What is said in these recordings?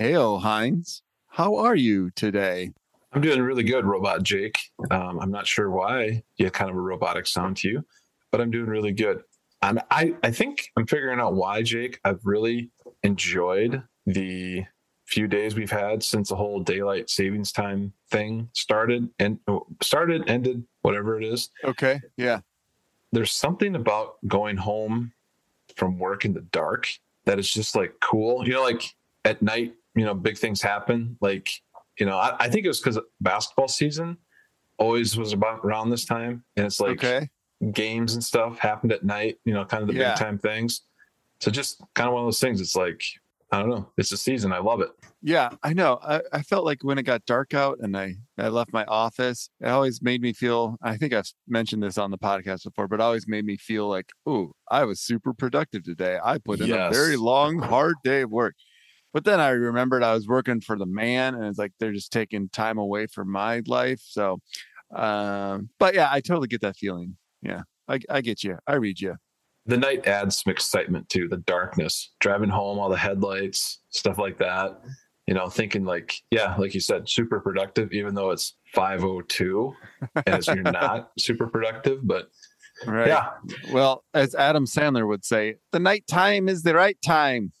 Heyo, Heinz. How are you today? I'm doing really good, Robot Jake. Um, I'm not sure why you have kind of a robotic sound to you, but I'm doing really good. And I, I think I'm figuring out why, Jake. I've really enjoyed the few days we've had since the whole daylight savings time thing started and started, ended, whatever it is. Okay. Yeah. There's something about going home from work in the dark that is just like cool. You know, like at night, you know, big things happen. Like, you know, I, I think it was because basketball season always was about around this time. And it's like okay. games and stuff happened at night, you know, kind of the Yeah. big time things. So just kind of one of those things. It's like, I don't know. It's the season. I love it. Yeah, I know. I, I felt like when it got dark out and I, I left my office, it always made me feel I think I've mentioned this on the podcast before, but it always made me feel like, oh, I was super productive today. I put in a very long, hard day of work. But then I remembered I was working for the man and it's like they're just taking time away from my life. So um, but yeah, I totally get that feeling. Yeah. I, I get you. I read you. The night adds some excitement to the darkness, driving home, all the headlights, stuff like that. You know, thinking like, yeah, like you said, super productive, even though it's 502 and it's, you're not super productive. But Right. yeah, Well, as Adam Sandler would say, the night time is the right time.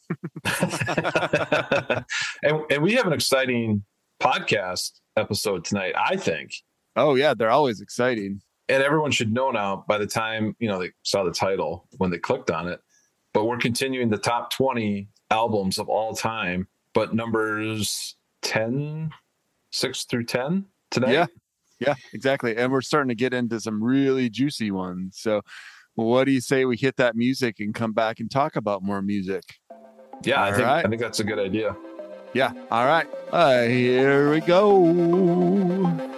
and, and we have an exciting podcast episode tonight, I think. Oh yeah, they're always exciting. And everyone should know now by the time, you know, they saw the title when they clicked on it. But we're continuing the top 20 albums of all time, but numbers 10, 6 through 10 tonight. Yeah. Yeah, exactly. And we're starting to get into some really juicy ones. So what do you say we hit that music and come back and talk about more music? Yeah, I think right. I think that's a good idea. Yeah. All right. Uh, here we go.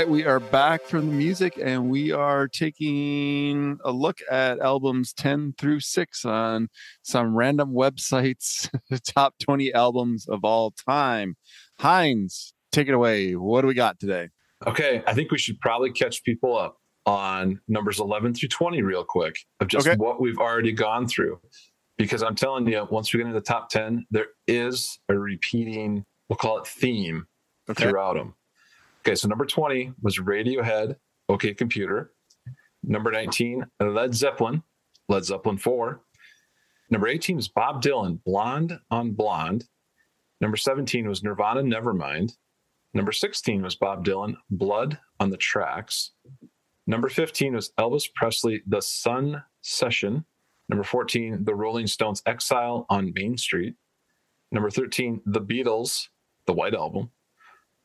Right, we are back from the music and we are taking a look at albums 10 through 6 on some random websites, top 20 albums of all time. Heinz, take it away. What do we got today? Okay, I think we should probably catch people up on numbers 11 through 20 real quick of just Okay. what we've already gone through. Because I'm telling you, once we get into the top 10, there is a repeating, we'll call it theme Okay. throughout them. Okay, so number 20 was Radiohead, OK Computer. Number 19, Led Zeppelin, Led Zeppelin 4. Number 18 was Bob Dylan, Blonde on Blonde. Number 17 was Nirvana, Nevermind. Number 16 was Bob Dylan, Blood on the Tracks. Number 15 was Elvis Presley, The Sun Session. Number 14, The Rolling Stones, Exile on Main Street. Number 13, The Beatles, The White Album.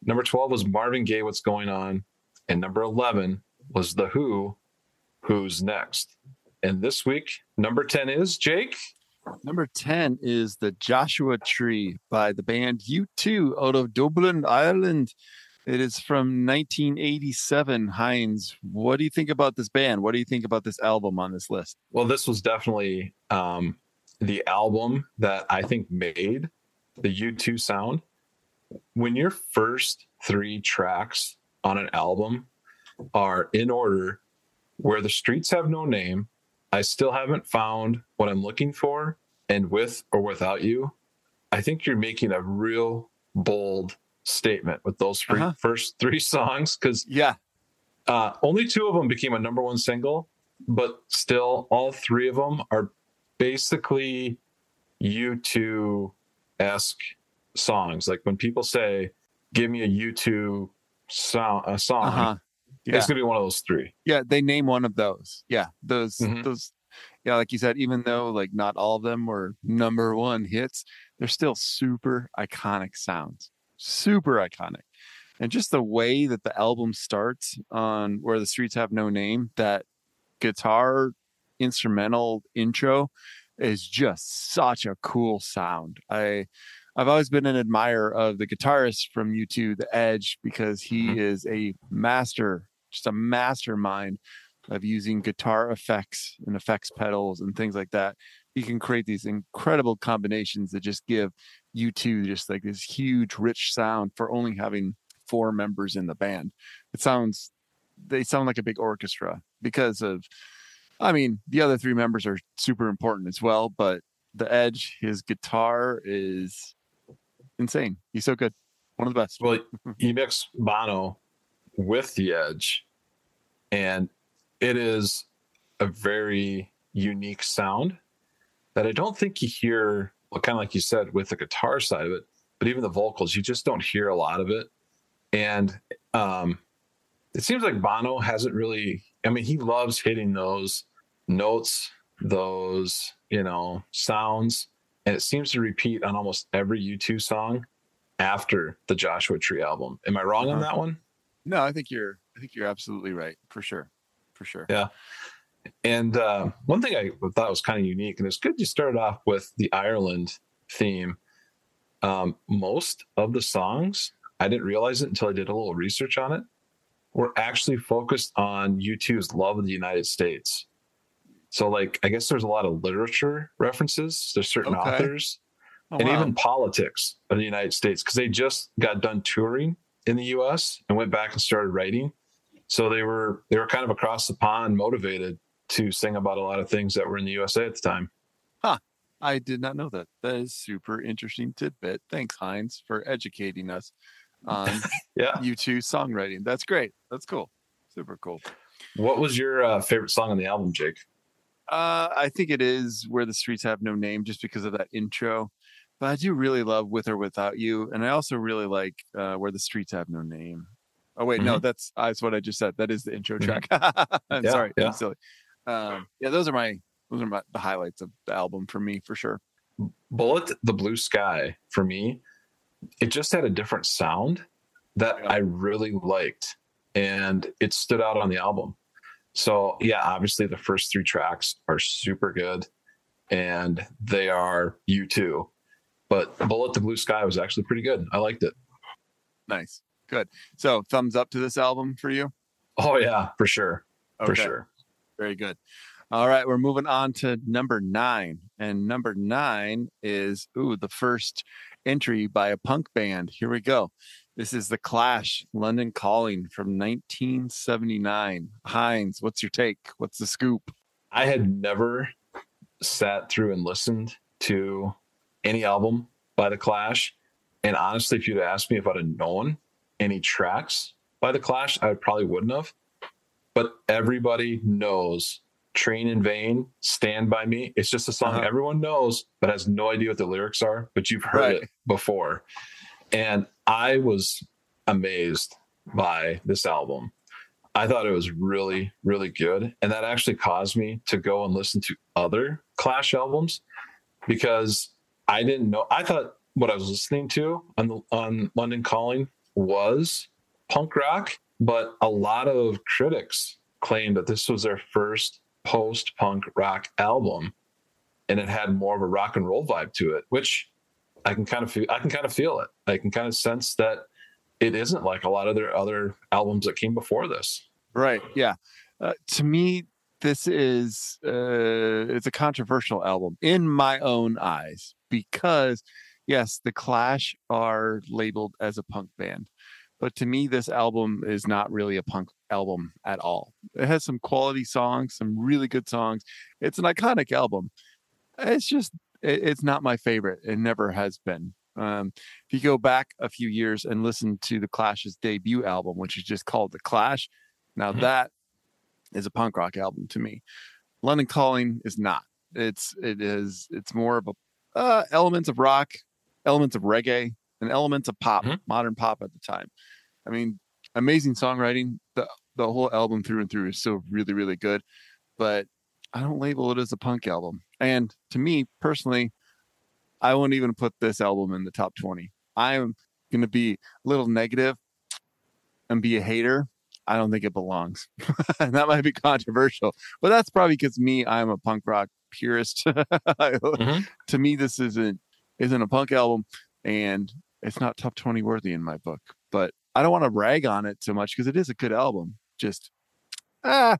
Number 12 was Marvin Gaye, What's Going On. And number 11 was The Who, Who's Next. And this week, number 10 is Jake. Number 10 is The Joshua Tree by the band U2 out of Dublin, Ireland. It is from 1987. Heinz, what do you think about this band? What do you think about this album on this list? Well, this was definitely um, the album that I think made the U2 sound. When your first three tracks on an album are in order, where the streets have no name, I still haven't found what I'm looking for, and with or without you, I think you're making a real bold statement with those three, Uh-huh. first three songs because Yeah. uh, only two of them became a number one single, but still, all three of them are basically U2 esque songs. Like when people say, "Give me a U2 song," a song, Uh-huh. Yeah. it's gonna be one of those three. Yeah, they name one of those. Yeah, those Mhm. those yeah, like you said, even though like not all of them were number one hits, they're still super iconic sounds. Super iconic. and just the way that the album starts on where the streets have no name that guitar instrumental intro is just such a cool sound i i've always been an admirer of the guitarist from u2 the edge because he mm-hmm. is a master just a mastermind of using guitar effects and effects pedals and things like that he can create these incredible combinations that just give U2 just like this huge rich sound for only having four members in the band. It sounds they sound like a big orchestra because of I mean, the other three members are super important as well, but the Edge, his guitar is insane. He's so good. One of the best. Well, you mix Bono with the Edge, and it is a very unique sound that I don't think you hear, well, kind of like you said, with the guitar side of it, but even the vocals, you just don't hear a lot of it. And um, it seems like Bono hasn't really, I mean, he loves hitting those notes, those, you know, sounds. And it seems to repeat on almost every U2 song after the Joshua Tree album. Am I wrong uh-huh. on that one? No, I think you're I think you're absolutely right for sure. For sure. Yeah. And uh, one thing I thought was kind of unique, and it's good you started off with the Ireland theme. Um, most of the songs, I didn't realize it until I did a little research on it, were actually focused on U2's love of the United States. So, like, I guess there's a lot of literature references. There's certain okay. authors, oh, and wow. even politics of the United States, because they just got done touring in the U.S. and went back and started writing. So they were they were kind of across the pond, motivated to sing about a lot of things that were in the USA at the time. Huh. I did not know that. That is super interesting tidbit. Thanks, Heinz, for educating us on yeah. U2 songwriting. That's great. That's cool. Super cool. What was your uh, favorite song on the album, Jake? Uh, I think it is Where the Streets Have No Name just because of that intro. But I do really love With or Without You. And I also really like uh, Where the Streets Have No Name. Oh, wait, mm-hmm. no, that's, that's what I just said. That is the intro mm-hmm. track. I'm yeah, sorry. Yeah. I'm silly um, yeah, those are my those are my the highlights of the album for me for sure. Bullet the Blue Sky for me, it just had a different sound that yeah. I really liked, and it stood out on the album. So yeah, obviously the first three tracks are super good, and they are U2. But Bullet the Blue Sky was actually pretty good. I liked it. Nice, good. So thumbs up to this album for you. Oh yeah, for sure, okay. for sure. Very good. All right, we're moving on to number nine. And number nine is, ooh, the first entry by a punk band. Here we go. This is The Clash, London Calling from 1979. Heinz, what's your take? What's the scoop? I had never sat through and listened to any album by The Clash. And honestly, if you'd asked me if I'd have known any tracks by The Clash, I probably wouldn't have but everybody knows Train in Vain, Stand By Me. It's just a song uh-huh. everyone knows, but has no idea what the lyrics are, but you've heard right. it before. And I was amazed by this album. I thought it was really, really good. And that actually caused me to go and listen to other Clash albums because I didn't know. I thought what I was listening to on, the, on London Calling was punk rock but a lot of critics claimed that this was their first post punk rock album and it had more of a rock and roll vibe to it, which I can kind of feel I can kind of feel it. I can kind of sense that it isn't like a lot of their other albums that came before this. Right. Yeah. Uh, to me, this is uh, it's a controversial album in my own eyes because yes, the Clash are labeled as a punk band, but to me, this album is not really a punk album at all. It has some quality songs, some really good songs. It's an iconic album. It's just, it's not my favorite. It never has been. Um, if you go back a few years and listen to the Clash's debut album, which is just called The Clash, now mm-hmm. that is a punk rock album to me. London Calling is not. It's it is it's more of a uh, elements of rock, elements of reggae, and elements of pop, mm-hmm. modern pop at the time. I mean, amazing songwriting. The the whole album through and through is still really, really good. But I don't label it as a punk album. And to me personally, I won't even put this album in the top 20. I'm going to be a little and be a hater, I don't think it belongs. and that might be controversial, but that's probably because me, I'm a punk rock purist. mm-hmm. To me, this isn't isn't a punk album, and it's not top twenty worthy in my book. But I don't want to rag on it so much because it is a good album. Just ah,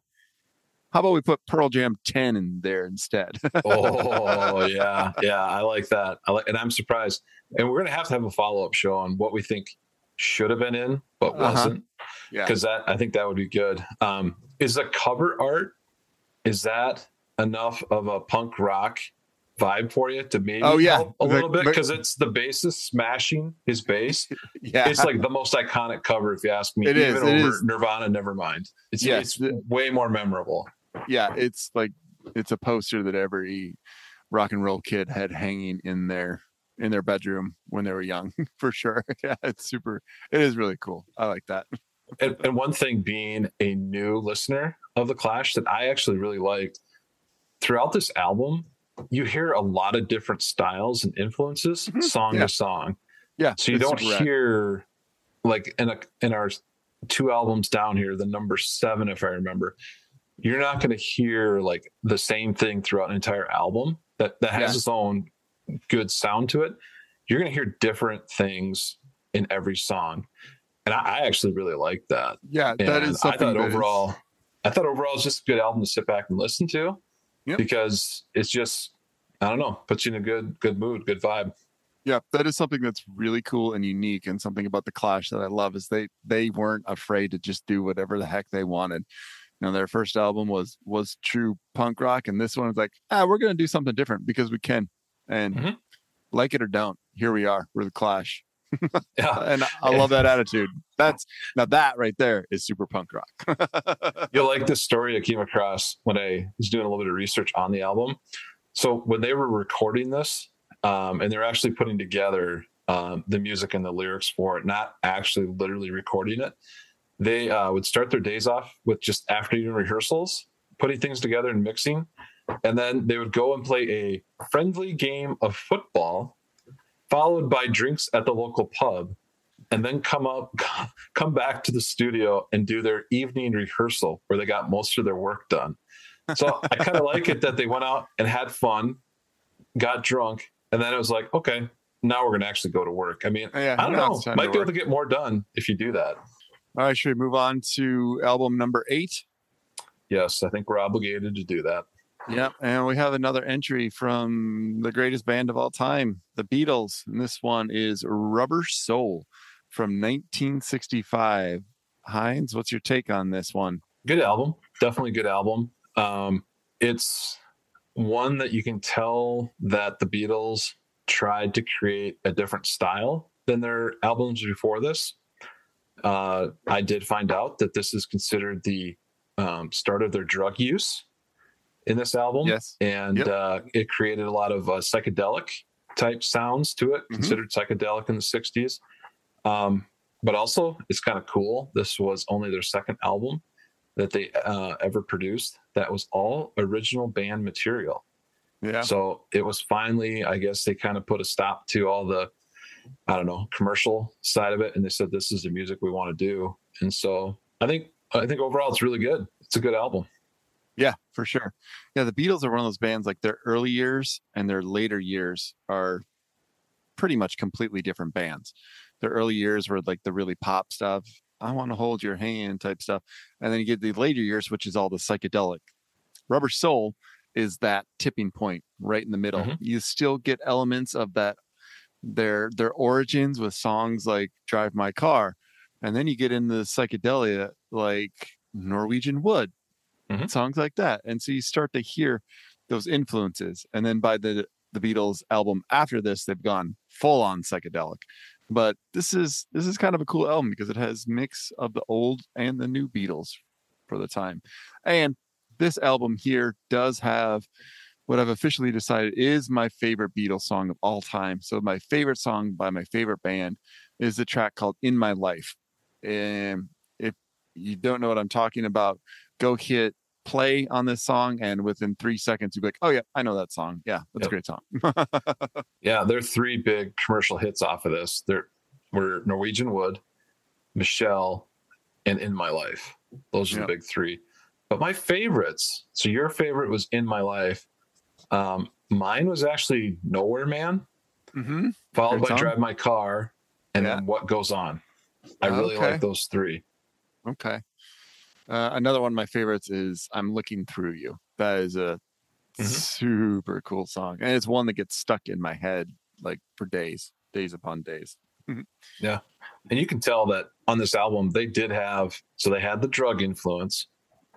how about we put Pearl Jam 10 in there instead? oh yeah, yeah, I like that. I like, and I'm surprised. And we're gonna have to have a follow up show on what we think should have been in but uh-huh. wasn't. Yeah, because that I think that would be good. Um, is the cover art is that enough of a punk rock vibe for you to maybe oh yeah a little bit because it's the bassist smashing his bass yeah it's like the most iconic cover if you ask me it even is, over nirvana nevermind it's, yes. it's way more memorable yeah it's like it's a poster that every rock and roll kid had hanging in their in their bedroom when they were young for sure yeah it's super it is really cool i like that and, and one thing being a new listener of the clash that i actually really liked throughout this album you hear a lot of different styles and influences mm-hmm. song yeah. to song. Yeah. So you don't hear like in a in our two albums down here, the number seven, if I remember, you're not going to hear like the same thing throughout an entire album that that has yeah. its own good sound to it. You're going to hear different things in every song, and I, I actually really like that. Yeah, and that is. I thought overall, is... I thought overall it's just a good album to sit back and listen to yep. because it's just I don't know, puts you in a good good mood, good vibe. Yeah, that is something that's really cool and unique, and something about the Clash that I love is they they weren't afraid to just do whatever the heck they wanted. You know, their first album was was true punk rock, and this one was like, ah, we're gonna do something different because we can, and mm-hmm. like it or don't, here we are. We're the Clash. yeah, and I love that attitude. That's now that right there is super punk rock. You'll like this story I came across when I was doing a little bit of research on the album. So when they were recording this, um, and they're actually putting together um, the music and the lyrics for it, not actually literally recording it, they uh, would start their days off with just afternoon rehearsals, putting things together and mixing, and then they would go and play a friendly game of football followed by drinks at the local pub, and then come up, come back to the studio and do their evening rehearsal where they got most of their work done. So I kind of like it that they went out and had fun, got drunk, and then it was like, okay, now we're going to actually go to work. I mean, yeah, I don't know, might be able to get more done if you do that. All right, should we move on to album number eight? Yes, I think we're obligated to do that. Yep. And we have another entry from the greatest band of all time, the Beatles. And this one is Rubber Soul from 1965. Heinz, what's your take on this one? Good album. Definitely good album. Um, it's one that you can tell that the Beatles tried to create a different style than their albums before this. Uh, I did find out that this is considered the um, start of their drug use in this album. Yes. And yep. uh, it created a lot of uh, psychedelic type sounds to it, mm-hmm. considered psychedelic in the 60s. Um, but also, it's kind of cool. This was only their second album that they uh, ever produced that was all original band material. Yeah. So it was finally, I guess they kind of put a stop to all the, I don't know, commercial side of it, and they said this is the music we want to do. And so I think I think overall it's really good. It's a good album. Yeah, for sure. Yeah, the Beatles are one of those bands like their early years and their later years are pretty much completely different bands. Their early years were like the really pop stuff. I want to hold your hand type stuff. And then you get the later years, which is all the psychedelic. Rubber Soul is that tipping point right in the middle. Mm-hmm. You still get elements of that their their origins with songs like Drive My Car. And then you get into the psychedelia like Norwegian Wood mm-hmm. songs like that. And so you start to hear those influences. And then by the the Beatles album after this, they've gone full on psychedelic. But this is this is kind of a cool album because it has mix of the old and the new Beatles for the time. And this album here does have what I've officially decided is my favorite Beatles song of all time. So my favorite song by my favorite band is the track called In My Life. And if you don't know what I'm talking about, go hit play on this song and within three seconds you'd be like oh yeah i know that song yeah that's yep. a great song yeah there are three big commercial hits off of this there were norwegian wood michelle and In My Life. Those are Yep. the big three. But my favorites, so your favorite was In My Life. Um, mine was actually Nowhere Man, Mm-hmm. followed by. Drive My Car, and Yeah. then What Goes On. I really Okay. like those three. Okay. Uh, another one of my favorites is "I'm Looking Through You." That is a Mhm. super cool song, and it's one that gets stuck in my head like for days, days upon days. Yeah. And you can tell that on this album, they did have, so they had the drug influence,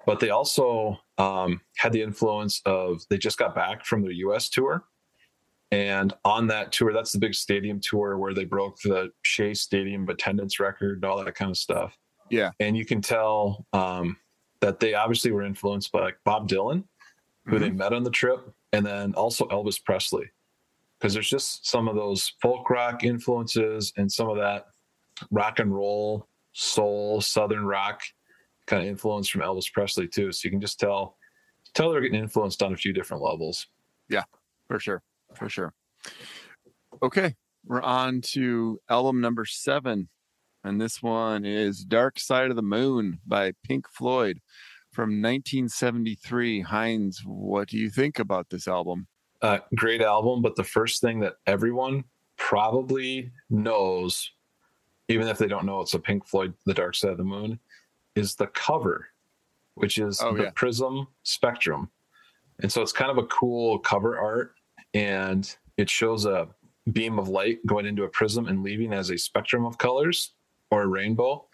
but they also um, had the influence of, they just got back from their US tour. And on that tour, that's the big stadium tour where they broke the Shea Stadium attendance record and all that kind of stuff. Yeah. And you can tell um, that they obviously were influenced by like Bob Dylan, who they met on the trip, and then also Elvis Presley. Because there's just some of those folk rock influences and some of that rock and roll, soul, southern rock kind of influence from Elvis Presley too. So you can just tell tell they're getting influenced on a few different levels. Yeah, for sure, for sure. Okay, we're on to album number seven, and this one is "Dark Side of the Moon" by Pink Floyd from 1973. Heinz, what do you think about this album? Uh, great album, but the first thing that everyone probably knows, even if they don't know it's a Pink Floyd The Dark Side of the Moon, is the cover, which is Oh, the yeah. Prism Spectrum. And so it's kind of a cool cover art, and it shows a beam of light going into a prism and leaving as a spectrum of colors or a rainbow.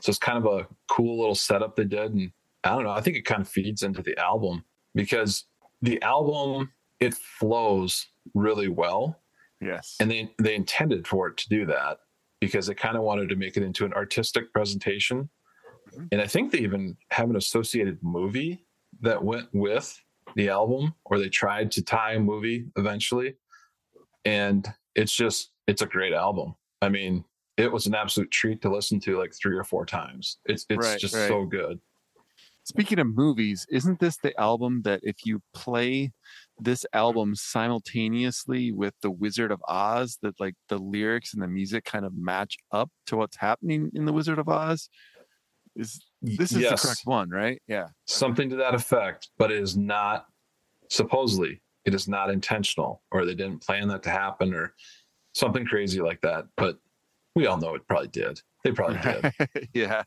So it's kind of a cool little setup they did. And I don't know, I think it kind of feeds into the album because the album it flows really well Yes, and they they intended for it to do that because they kind of wanted to make it into an artistic presentation. Mm-hmm. and i think they even have an associated movie that went with the album or they tried to tie a movie eventually. And it's just it's a great album. I mean it was an absolute treat to listen to like three or four times. It's it's Right, just right. so good. Speaking of movies, isn't this the album that if you play this album simultaneously with The Wizard of Oz, that like the lyrics and the music kind of match up to what's happening in The Wizard of Oz? Is this is Yes. the correct one, right? Yeah. something to that effect, but it is not supposedly it is not intentional, or they didn't plan that to happen, or something crazy like that. But we all know it probably did. They probably did. yeah.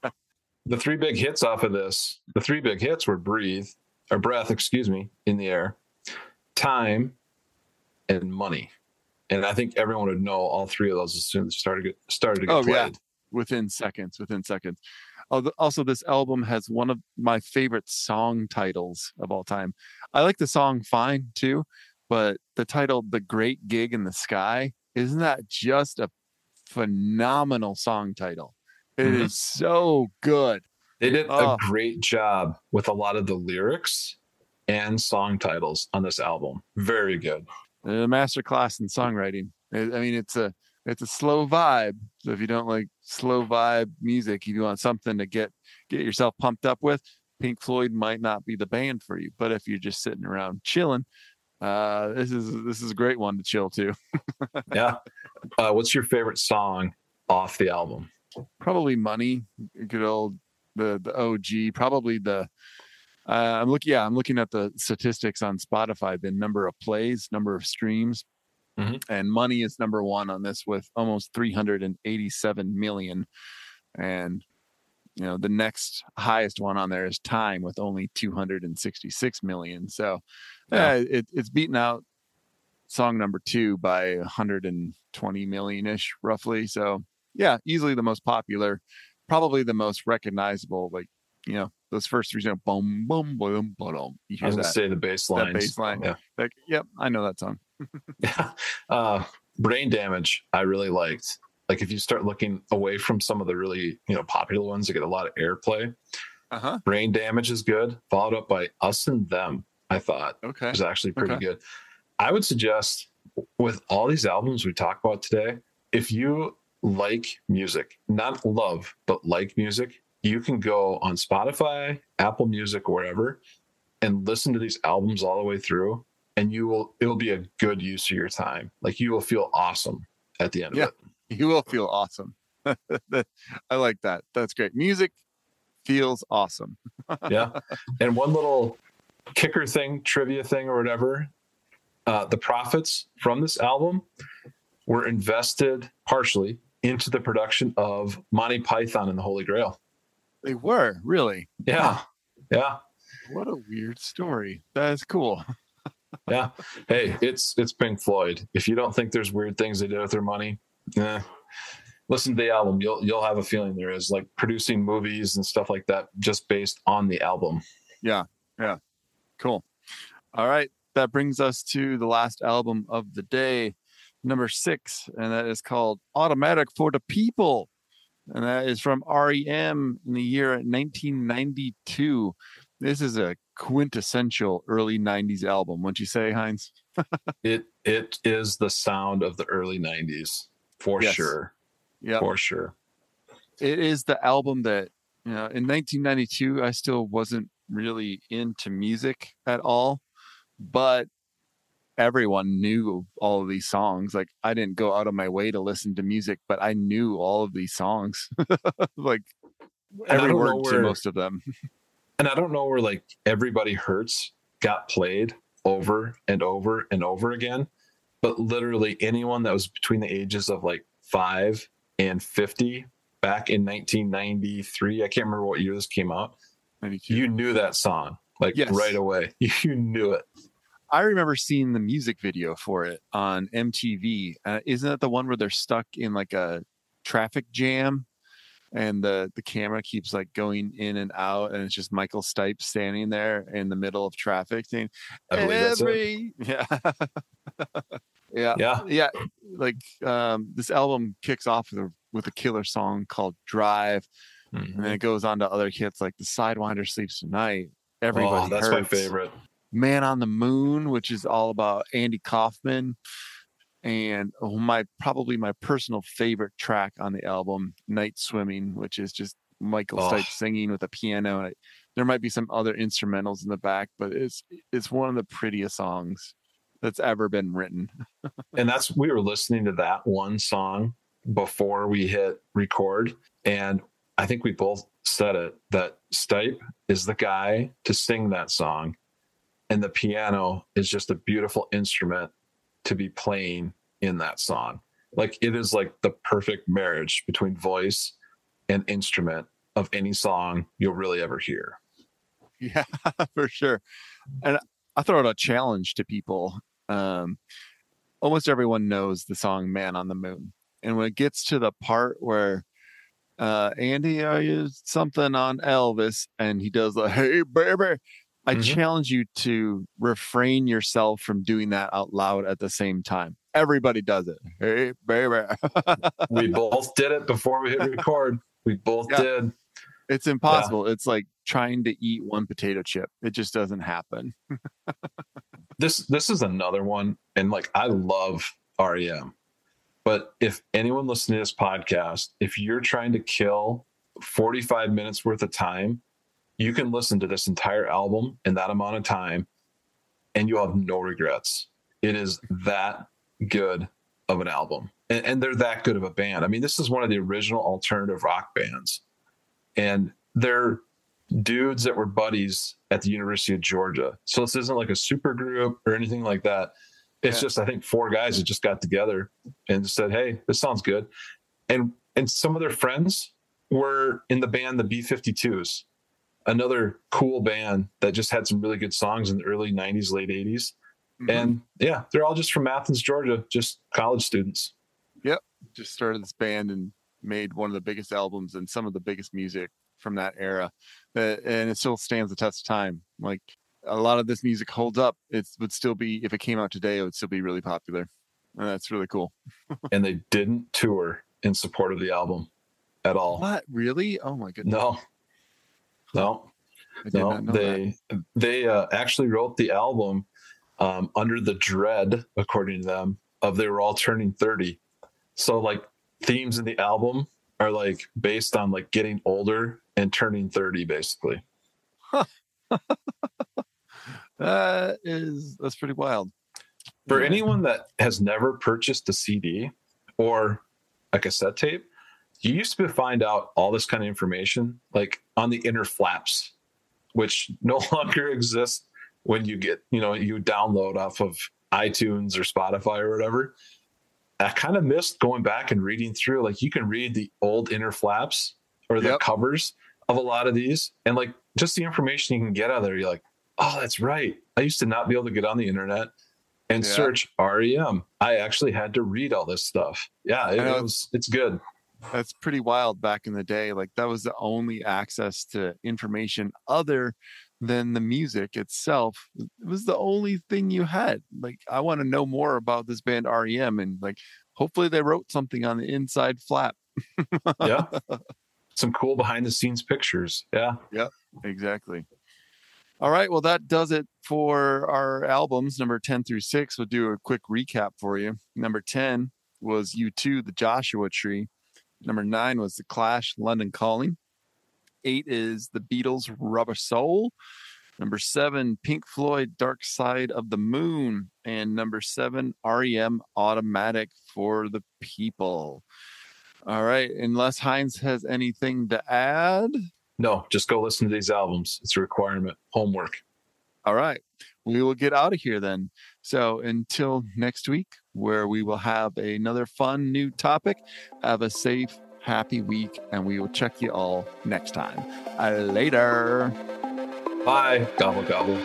the three big hits off of this, the three big hits were breathe or breath, excuse me, in the air, time, and money. And I think everyone would know all three of those as soon as it started to get, started to get Oh, played. yeah. Within seconds, within seconds. Al- Also, this album has one of my favorite song titles of all time. I like the song Fine too, but the title The Great Gig in the Sky, isn't that just a phenomenal song title? It is Mhm. so good. They did Oh. a great job with a lot of the lyrics and song titles on this album. Very good. A master class in songwriting. I mean, it's a it's a slow vibe. So if you don't like slow vibe music, if you want something to get get yourself pumped up with, Pink Floyd might not be the band for you. But if you're just sitting around chilling, uh, this is this is a great one to chill to. Yeah. uh, what's your favorite song off the album? Probably money, good old the the OG. Probably the uh, I'm looking. Yeah, I'm looking at the statistics on Spotify. The number of plays, number of streams, Mhm. and money is number one on this with almost 387 million. And you know the next highest one on there is Time with only 266 million. So Yeah. uh, it, it's beaten out song number two by 120 million ish roughly. So yeah, easily the most popular, probably the most recognizable. Like you know those first three, you know, boom, boom, boom, boom. You I hear was gonna that? say the bass line. bass line. Yeah. Like, yep, I know that song. Yeah. Uh, brain damage, I really liked. Like if you start looking away from some of the really, you know, popular ones that get a lot of airplay, Uh huh. brain damage is good, followed up by us and them, I thought Okay. was actually pretty Okay. good. I would suggest with all these albums we talk about today, if you like music, not love, but like music, you can go on Spotify, Apple Music, wherever, and listen to these albums all the way through. And you will, it'll be a good use of your time. Like you will feel awesome at the end Yeah. of it. You will feel awesome. I like that. That's great. Music feels awesome. yeah. And one little kicker thing, trivia thing, or whatever uh, the profits from this album were invested partially into the production of Monty Python and the Holy Grail. They were really. Yeah. Yeah. What a weird story. That is cool. yeah. Hey, it's it's Pink Floyd. If you don't think there's weird things they did with their money, eh, listen to the album. You'll you'll have a feeling there is like producing movies and stuff like that just based on the album. Yeah. Yeah. Cool. All right. That brings us to the last album of the day, number six, and that is called Automatic for the People. And that is from REM in the year 1992. This is a quintessential early 90s album, wouldn't you say, Heinz? it it is the sound of the early 90s for yes. sure. Yeah. For sure. It is the album that, you know, in 1992, I still wasn't really into music at all, but everyone knew all of these songs. Like I didn't go out of my way to listen to music, but I knew all of these songs. like every word where, to most of them. and I don't know where like everybody hurts got played over and over and over again. But literally anyone that was between the ages of like five and 50 back in 1993, I can't remember what year this came out. 92. You knew that song like yes. right away. You knew it. I remember seeing the music video for it on MTV. Uh, isn't that the one where they're stuck in like a traffic jam and the the camera keeps like going in and out and it's just Michael Stipe standing there in the middle of traffic saying every yeah yeah yeah yeah like um this album kicks off with a with a killer song called Drive mm-hmm. and then mm-hmm. it goes on to other hits like the Sidewinder Sleeps Tonight everybody oh, that's hurts. my favorite Man on the Moon, which is all about Andy Kaufman, and oh, my probably my personal favorite track on the album, Night Swimming, which is just Michael oh. Stipe singing with a piano. And there might be some other instrumentals in the back, but it's it's one of the prettiest songs that's ever been written. and that's we were listening to that one song before we hit record, and I think we both said it that Stipe is the guy to sing that song and the piano is just a beautiful instrument to be playing in that song. Like it is like the perfect marriage between voice and instrument of any song you'll really ever hear. Yeah for sure. And i throw out a challenge to people um almost everyone knows the song man on the moon. And when it gets to the part where uh andy i used something on elvis? And he does like hey baby I mm-hmm. challenge you to refrain yourself from doing that out loud at the same time. Everybody does it. Hey, baby. we both did it before we hit record. We both yeah. did. It's impossible. Yeah. It's like trying to eat one potato chip. It just doesn't happen. this this is another one, and like I love REM, but if anyone listening to this podcast, if you're trying to kill 45 minutes worth of time you can listen to this entire album in that amount of time and you'll have no regrets. It is that good of an album. And, and, they're that good of a band. I mean, this is one of the original alternative rock bands. And they're dudes that were buddies at the University of Georgia. So this isn't like a super group or anything like that. It's yeah. just I think four guys that just got together and said, "Hey, this sounds good." And and some of their friends were in the band the B52s another cool band that just had some really good songs in the early 90s, late 80s. Mm-hmm. And yeah, they're all just from Athens, Georgia, just college students. Yep. Just started this band and made one of the biggest albums and some of the biggest music from that era. Uh, and it still stands the test of time. Like a lot of this music holds up. It would still be, if it came out today, it would still be really popular. And that's really cool. and they didn't tour in support of the album at all. What? Really? Oh my goodness. No, no, no, they that. they uh, actually wrote the album um, under the dread, according to them, of they were all turning thirty. So like themes in the album are like based on like getting older and turning thirty, basically. that is that's pretty wild. For yeah. anyone that has never purchased a CD or a cassette tape, you used to find out all this kind of information like on the inner flaps, which no longer exist when you get, you know, you download off of iTunes or Spotify or whatever. I kind of missed going back and reading through. Like you can read the old inner flaps or the Yep. covers of a lot of these, and like just the information you can get out of there. You're like, oh, that's right. I used to not be able to get on the internet and Yeah. search REM. I actually had to read all this stuff. Yeah, it, it was. It's good. That's pretty wild back in the day. Like that was the only access to information other than the music itself. It was the only thing you had. Like I want to know more about this band REM and like hopefully they wrote something on the inside flap. Yeah, some cool behind the scenes pictures. Yeah. Yeah. Exactly. All right. Well, that does it for our albums, number 10 through 6. We'll do a quick recap for you. Number 10 was U2, The Joshua Tree. Number 9 was The Clash, London Calling. 8 is The Beatles, Rubber Soul. Number 7, Pink Floyd, Dark Side of the Moon. And number 7, REM, Automatic for the People. All right. Unless Heinz has anything to add. No, just go listen to these albums. It's a requirement. Homework. All right. We will get out of here then. So until next week, where we will have another fun new topic, have a safe, happy week, and we will check you all next time. Uh, later. Bye. Gobble gobble.